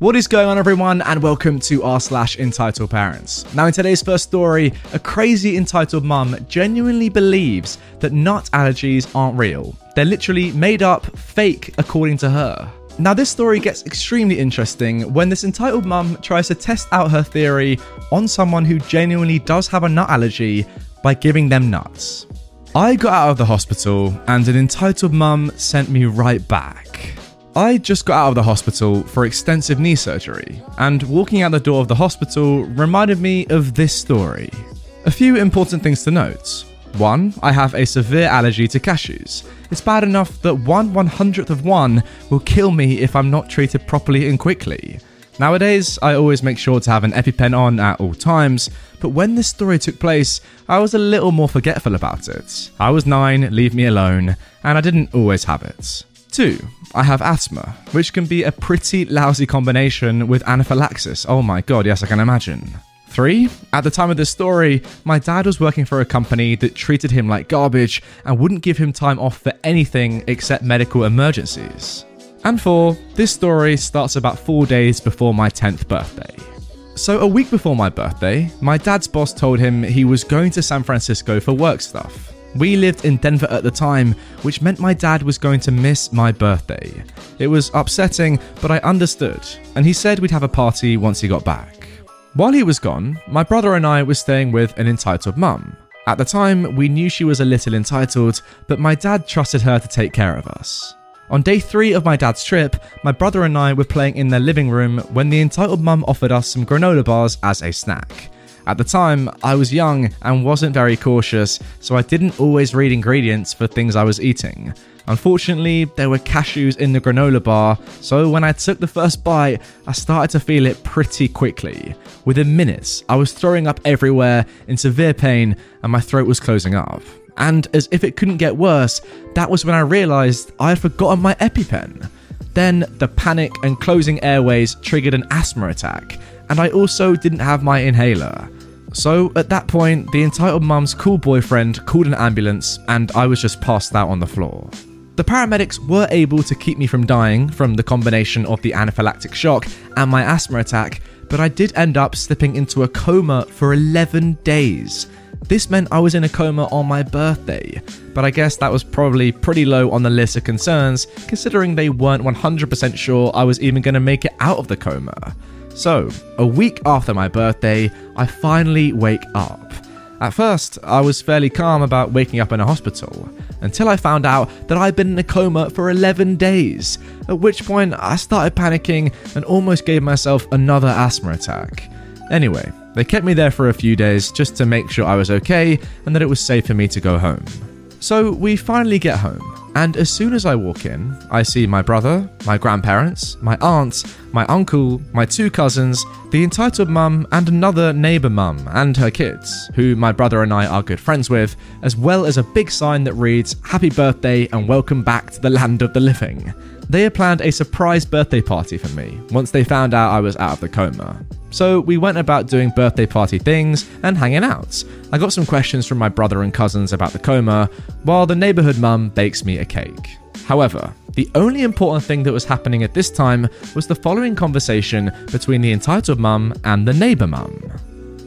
What is going on, everyone, and welcome to r slash entitled parents. Now, in today's first story, a crazy entitled mum genuinely believes that nut allergies aren't real. They're literally made up, fake, according to her. Now, this story gets extremely interesting when this entitled mum tries to test out her theory on someone who genuinely does have a nut allergy by giving them nuts. I got out of the hospital, and an entitled mum sent me right back. I just got out of the hospital for extensive knee surgery, and walking out the door of the hospital reminded me of this story. A few important things to note. One, I have a severe allergy to cashews. It's bad enough that one one hundredth of one will kill me if I'm not treated properly and quickly. Nowadays, I always make sure to have an EpiPen on at all times, but when this story took place, I was a little more forgetful about it. I was nine, leave me alone, and I didn't always have it. Two, I have asthma, which can be a pretty lousy combination with anaphylaxis. Oh my god, yes, I can imagine. Three, at the time of this story, my dad was working for a company that treated him like garbage and wouldn't give him time off for anything except medical emergencies. And four, this story starts about four days before my 10th birthday. So, a week before my birthday, my dad's boss told him he was going to San Francisco for work stuff. We lived in Denver at the time, which meant my dad was going to miss my birthday. It was upsetting, but I understood, and he said we'd have a party once he got back. While he was gone, my brother and I were staying with an entitled mum. At the time, we knew she was a little entitled, but my dad trusted her to take care of us. On day three of my dad's trip, my brother and I were playing in their living room when the entitled mum offered us some granola bars as a snack. At the time, I was young and wasn't very cautious, so I didn't always read ingredients for things I was eating. Unfortunately, there were cashews in the granola bar, so when I took the first bite, I started to feel it pretty quickly. Within minutes, I was throwing up everywhere in severe pain and my throat was closing up. And as if it couldn't get worse, that was when I realised I had forgotten my EpiPen. Then the panic and closing airways triggered an asthma attack, and I also didn't have my inhaler. So at that point, the entitled mum's cool boyfriend called an ambulance, and I was just passed out on the floor. The paramedics were able to keep me from dying from the combination of the anaphylactic shock and my asthma attack, but I did end up slipping into a coma for 11 days. This meant I was in a coma on my birthday, but I guess that was probably pretty low on the list of concerns, considering they weren't 100% sure I was even going to make it out of the coma. So, a week after my birthday, I finally wake up. At first, I was fairly calm about waking up in a hospital, until I found out that I'd been in a coma for 11 days, at which point I started panicking and almost gave myself another asthma attack. Anyway, they kept me there for a few days just to make sure I was okay and that it was safe for me to go home. So we finally get home, and as soon as I walk in, I see my brother, my grandparents, my aunt, my uncle, my two cousins, the entitled mum, and another neighbour mum and her kids, who my brother and I are good friends with, as well as a big sign that reads, Happy birthday and welcome back to the land of the living. They had planned a surprise birthday party for me once they found out I was out of the coma. So we went about doing birthday party things and hanging out. I got some questions from my brother and cousins about the coma, while the neighborhood mum bakes me a cake. However, the only important thing that was happening at this time was the following conversation between the entitled mum and the neighbor mum.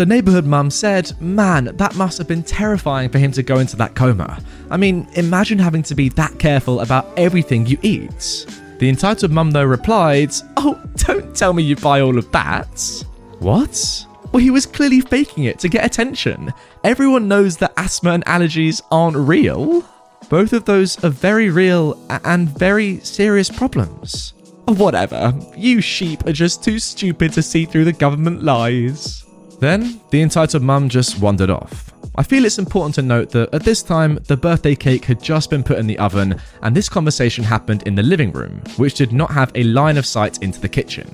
The neighborhood mum said, Man, that must have been terrifying for him to go into that coma. I mean, imagine having to be that careful about everything you eat. The entitled mum, though, replied, Oh, don't tell me you buy all of that. What? Well, he was clearly faking it to get attention. Everyone knows that asthma and allergies aren't real. Both of those are very real and very serious problems. Whatever, you sheep are just too stupid to see through the government lies. Then, the entitled mum just wandered off. I feel it's important to note that at this time, the birthday cake had just been put in the oven, and this conversation happened in the living room, which did not have a line of sight into the kitchen.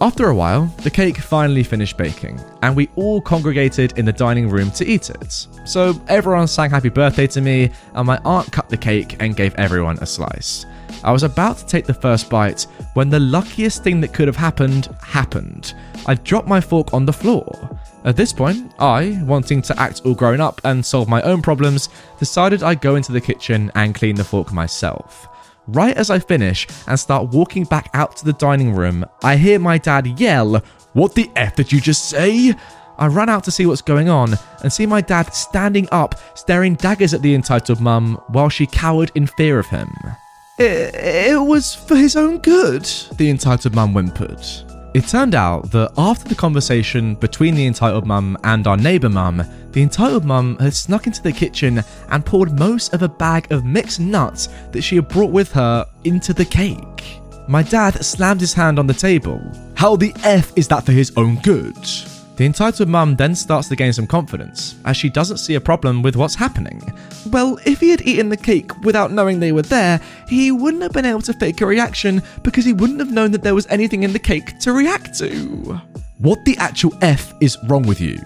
After a while, the cake finally finished baking, and we all congregated in the dining room to eat it. So everyone sang happy birthday to me, and my aunt cut the cake and gave everyone a slice. I was about to take the first bite when the luckiest thing that could have happened happened. I dropped my fork on the floor. At this point, I, wanting to act all grown up and solve my own problems, decided I'd go into the kitchen and clean the fork myself. Right as I finish and start walking back out to the dining room, I hear my dad yell, What the F did you just say? I run out to see what's going on and see my dad standing up, staring daggers at the entitled mum while she cowered in fear of him. It, it was for his own good, the entitled mum whimpered. It turned out that after the conversation between the entitled mum and our neighbour mum, the entitled mum had snuck into the kitchen and poured most of a bag of mixed nuts that she had brought with her into the cake. My dad slammed his hand on the table. How the F is that for his own good? The entitled mum then starts to gain some confidence, as she doesn't see a problem with what's happening. Well, if he had eaten the cake without knowing they were there, he wouldn't have been able to fake a reaction because he wouldn't have known that there was anything in the cake to react to. What the actual F is wrong with you?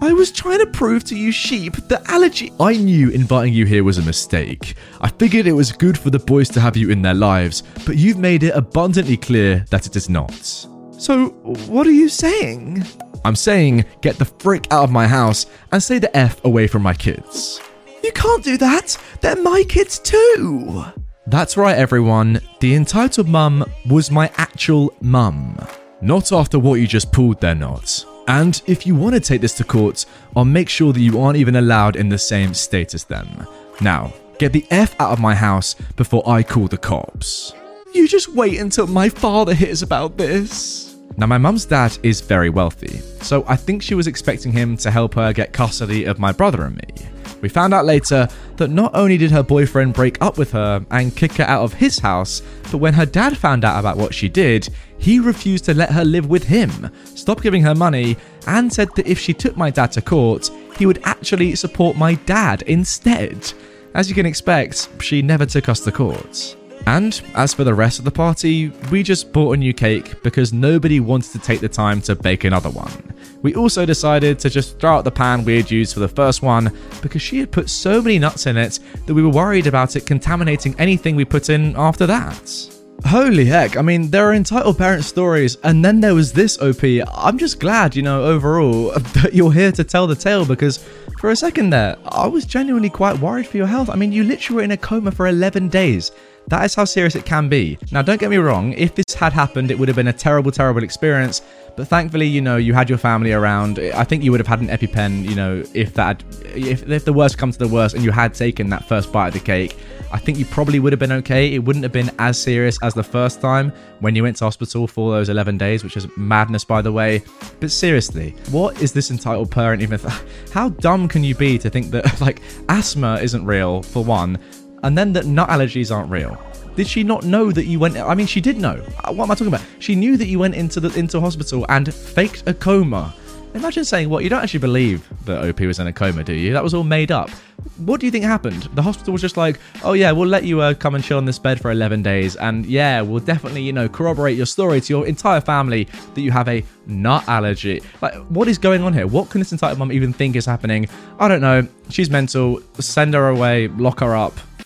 I was trying to prove to you sheep that allergy. I knew inviting you here was a mistake. I figured it was good for the boys to have you in their lives, but you've made it abundantly clear that it is not. So, what are you saying? I'm saying get the frick out of my house and stay the F away from my kids. You can't do that! They're my kids too! That's right, everyone. The entitled mum was my actual mum. Not after what you just pulled, they're not. And if you want to take this to court, I'll make sure that you aren't even allowed in the same state as them. Now, get the F out of my house before I call the cops. You just wait until my father hears about this. Now, my mum's dad is very wealthy, so I think she was expecting him to help her get custody of my brother and me. We found out later that not only did her boyfriend break up with her and kick her out of his house, but when her dad found out about what she did, he refused to let her live with him, stopped giving her money, and said that if she took my dad to court, he would actually support my dad instead. As you can expect, she never took us to court. And as for the rest of the party, we just bought a new cake because nobody wanted to take the time to bake another one. We also decided to just throw out the pan we had used for the first one because she had put so many nuts in it that we were worried about it contaminating anything we put in after that. Holy heck, I mean, there are entitled parent stories, and then there was this OP. I'm just glad, you know, overall, that you're here to tell the tale because for a second there, I was genuinely quite worried for your health. I mean, you literally were in a coma for 11 days. That is how serious it can be. Now, don't get me wrong, if this had happened, it would have been a terrible, terrible experience. But thankfully, you know, you had your family around. I think you would have had an EpiPen, you know, if that, if, if the worst comes to the worst and you had taken that first bite of the cake. I think you probably would have been okay. It wouldn't have been as serious as the first time when you went to hospital for those 11 days, which is madness, by the way. But seriously, what is this entitled parent even? How dumb can you be to think that, like, asthma isn't real, for one, and then that nut allergies aren't real. Did she not know that you went? I mean, she did know. Uh, what am I talking about? She knew that you went into the into hospital and faked a coma. Imagine saying, "What? You don't actually believe that OP was in a coma, do you? That was all made up." What do you think happened? The hospital was just like, "Oh yeah, we'll let you uh, come and chill on this bed for 11 days, and yeah, we'll definitely, you know, corroborate your story to your entire family that you have a nut allergy." Like, what is going on here? What can this entitled mum even think is happening? I don't know. She's mental. Send her away. Lock her up.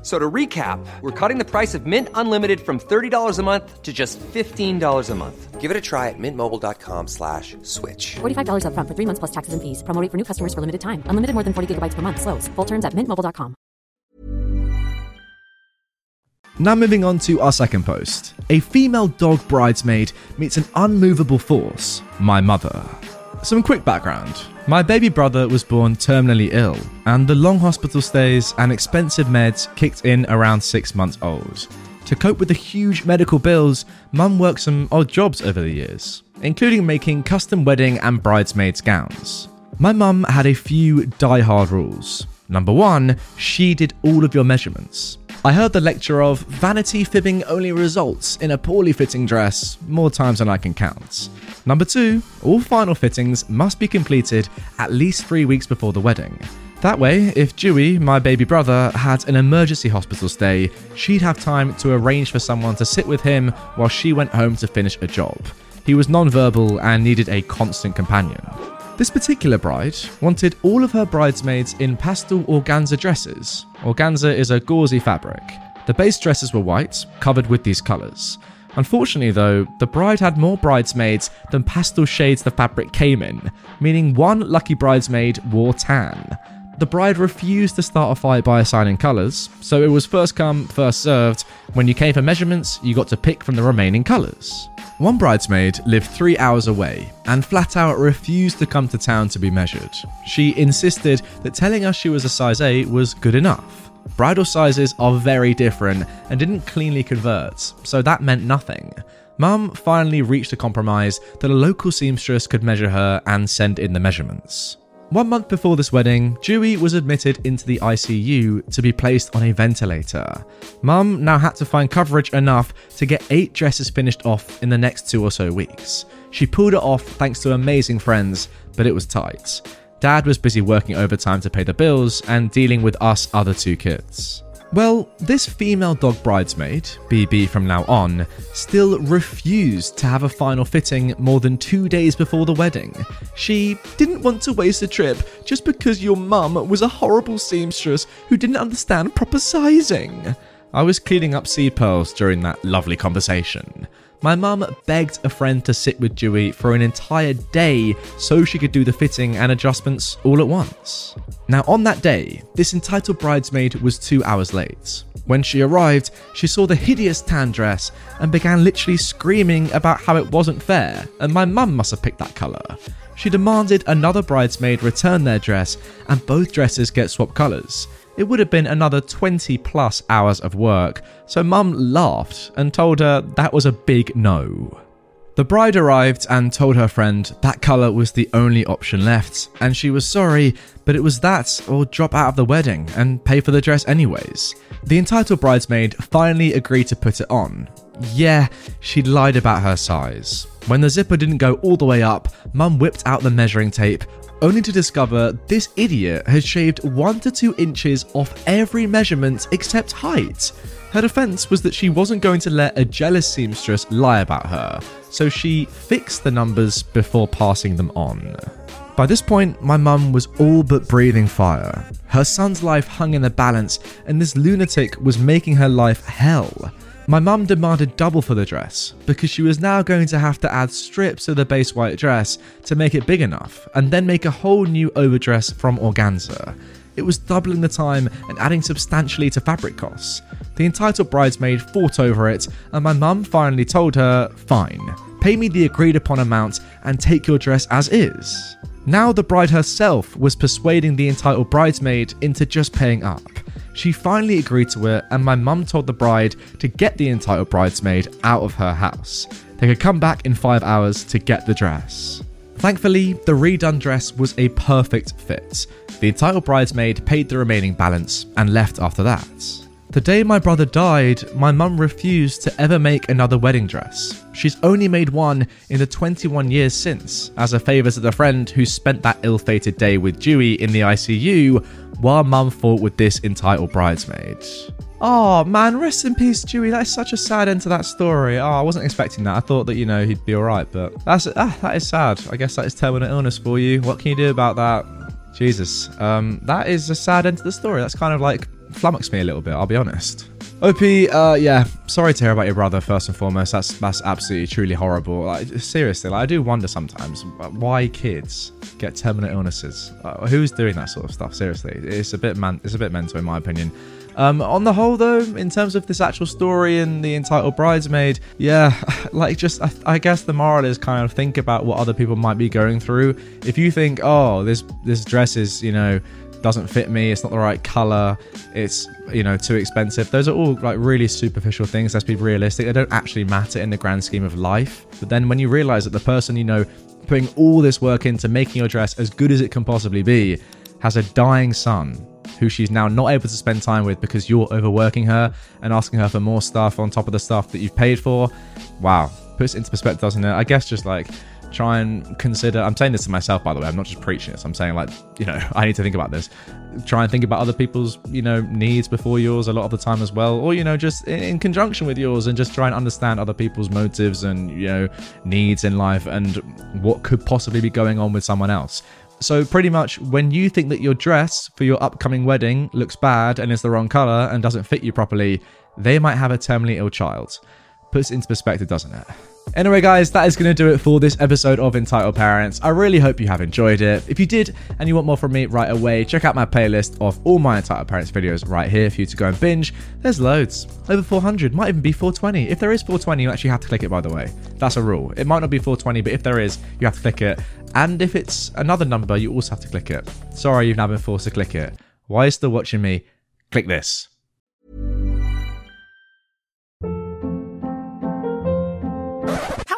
F- So to recap, we're cutting the price of Mint Unlimited from $30 a month to just $15 a month. Give it a try at mintmobile.com slash switch. $45 upfront for three months plus taxes and fees. Promo rate for new customers for limited time. Unlimited more than 40 gigabytes per month. Slows. Full terms at mintmobile.com. Now, moving on to our second post. A female dog bridesmaid meets an unmovable force, my mother. Some quick background. My baby brother was born terminally ill, and the long hospital stays and expensive meds kicked in around six months old. To cope with the huge medical bills, Mum worked some odd jobs over the years, including making custom wedding and bridesmaids' gowns. My mum had a few die-hard rules. Number one, she did all of your measurements. I heard the lecture of vanity fibbing only results in a poorly fitting dress more times than I can count. Number two, all final fittings must be completed at least three weeks before the wedding. That way, if Dewey, my baby brother, had an emergency hospital stay, she'd have time to arrange for someone to sit with him while she went home to finish a job. He was non-verbal and needed a constant companion. This particular bride wanted all of her bridesmaids in pastel organza dresses. Organza is a gauzy fabric. The base dresses were white, covered with these colours. Unfortunately, though, the bride had more bridesmaids than pastel shades the fabric came in, meaning one lucky bridesmaid wore tan. The bride refused to start a fight by assigning colours, so it was first come, first served. When you came for measurements, you got to pick from the remaining colours. One bridesmaid lived three hours away and flat out refused to come to town to be measured. She insisted that telling us she was a size 8 was good enough. Bridal sizes are very different and didn't cleanly convert, so that meant nothing. Mum finally reached a compromise that a local seamstress could measure her and send in the measurements. One month before this wedding, Dewey was admitted into the ICU to be placed on a ventilator. Mum now had to find coverage enough to get eight dresses finished off in the next two or so weeks. She pulled it off thanks to amazing friends, but it was tight. Dad was busy working overtime to pay the bills and dealing with us other two kids. Well, this female dog bridesmaid, BB from now on, still refused to have a final fitting more than two days before the wedding. She didn't want to waste a trip just because your mum was a horrible seamstress who didn't understand proper sizing. I was cleaning up seed pearls during that lovely conversation. My mum begged a friend to sit with Dewey for an entire day so she could do the fitting and adjustments all at once. Now, on that day, this entitled bridesmaid was two hours late. When she arrived, she saw the hideous tan dress and began literally screaming about how it wasn't fair, and my mum must have picked that colour. She demanded another bridesmaid return their dress and both dresses get swapped colours it would have been another 20 plus hours of work, so Mum laughed and told her that was a big no. The bride arrived and told her friend that colour was the only option left, and she was sorry, but it was that or drop out of the wedding and pay for the dress anyways. The entitled bridesmaid finally agreed to put it on. Yeah, she'd lied about her size. When the zipper didn't go all the way up, Mum whipped out the measuring tape, only to discover this idiot had shaved 1 to 2 inches off every measurement except height. Her defense was that she wasn't going to let a jealous seamstress lie about her, so she fixed the numbers before passing them on. By this point, my mum was all but breathing fire. Her son's life hung in the balance, and this lunatic was making her life hell. My mum demanded double for the dress because she was now going to have to add strips to the base white dress to make it big enough and then make a whole new overdress from organza. It was doubling the time and adding substantially to fabric costs. The entitled bridesmaid fought over it, and my mum finally told her, Fine, pay me the agreed upon amount and take your dress as is. Now the bride herself was persuading the entitled bridesmaid into just paying up. She finally agreed to it, and my mum told the bride to get the entitled bridesmaid out of her house. They could come back in five hours to get the dress. Thankfully, the redone dress was a perfect fit. The entitled bridesmaid paid the remaining balance and left after that. The day my brother died, my mum refused to ever make another wedding dress. She's only made one in the 21 years since, as a favour to the friend who spent that ill fated day with Dewey in the ICU while mum fought with this entitled bridesmaid. Oh man, rest in peace, Dewey. That is such a sad end to that story. Oh, I wasn't expecting that. I thought that you know he'd be all right, but that's ah, that is sad. I guess that is terminal illness for you. What can you do about that? Jesus, um, that is a sad end to the story. That's kind of like flummoxed me a little bit. I'll be honest. OP, uh, yeah, sorry to hear about your brother. First and foremost, that's that's absolutely truly horrible. Like, seriously, like, I do wonder sometimes why kids get terminal illnesses. Uh, who's doing that sort of stuff? Seriously, it's a bit man, it's a bit mental in my opinion. Um, on the whole, though, in terms of this actual story and the entitled bridesmaid, yeah, like just I, I, guess the moral is kind of think about what other people might be going through. If you think, oh, this this dress is you know doesn't fit me, it's not the right color, it's you know too expensive. Those are all like really superficial things. Let's be realistic. They don't actually matter in the grand scheme of life. But then when you realize that the person you know putting all this work into making your dress as good as it can possibly be has a dying son who she's now not able to spend time with because you're overworking her and asking her for more stuff on top of the stuff that you've paid for. Wow, puts into perspective, doesn't it? I guess just like try and consider i'm saying this to myself by the way i'm not just preaching this i'm saying like you know i need to think about this. Try and think about other people's you know needs before yours a lot of the time as well or you know just in, conjunction with yours and just try and understand other people's motives and you know needs in life and what could possibly be going on with someone else. So pretty much when you think that your dress for your upcoming wedding looks bad and is the wrong color and doesn't fit you properly they might have a terminally ill child. Puts into perspective doesn't it Anyway, guys, that is going to do it for this episode of Entitled Parents. I really hope you have enjoyed it. If you did and you want more from me right away, check out my playlist of all my Entitled Parents videos right here for you to go and binge. There's loads. Over 400, might even be 420. If there is 420, you actually have to click it, by the way. That's a rule. It might not be 420, but if there is, you have to click it. And if it's another number, you also have to click it. Sorry, you've now been forced to click it. Why are you still watching me? Click this.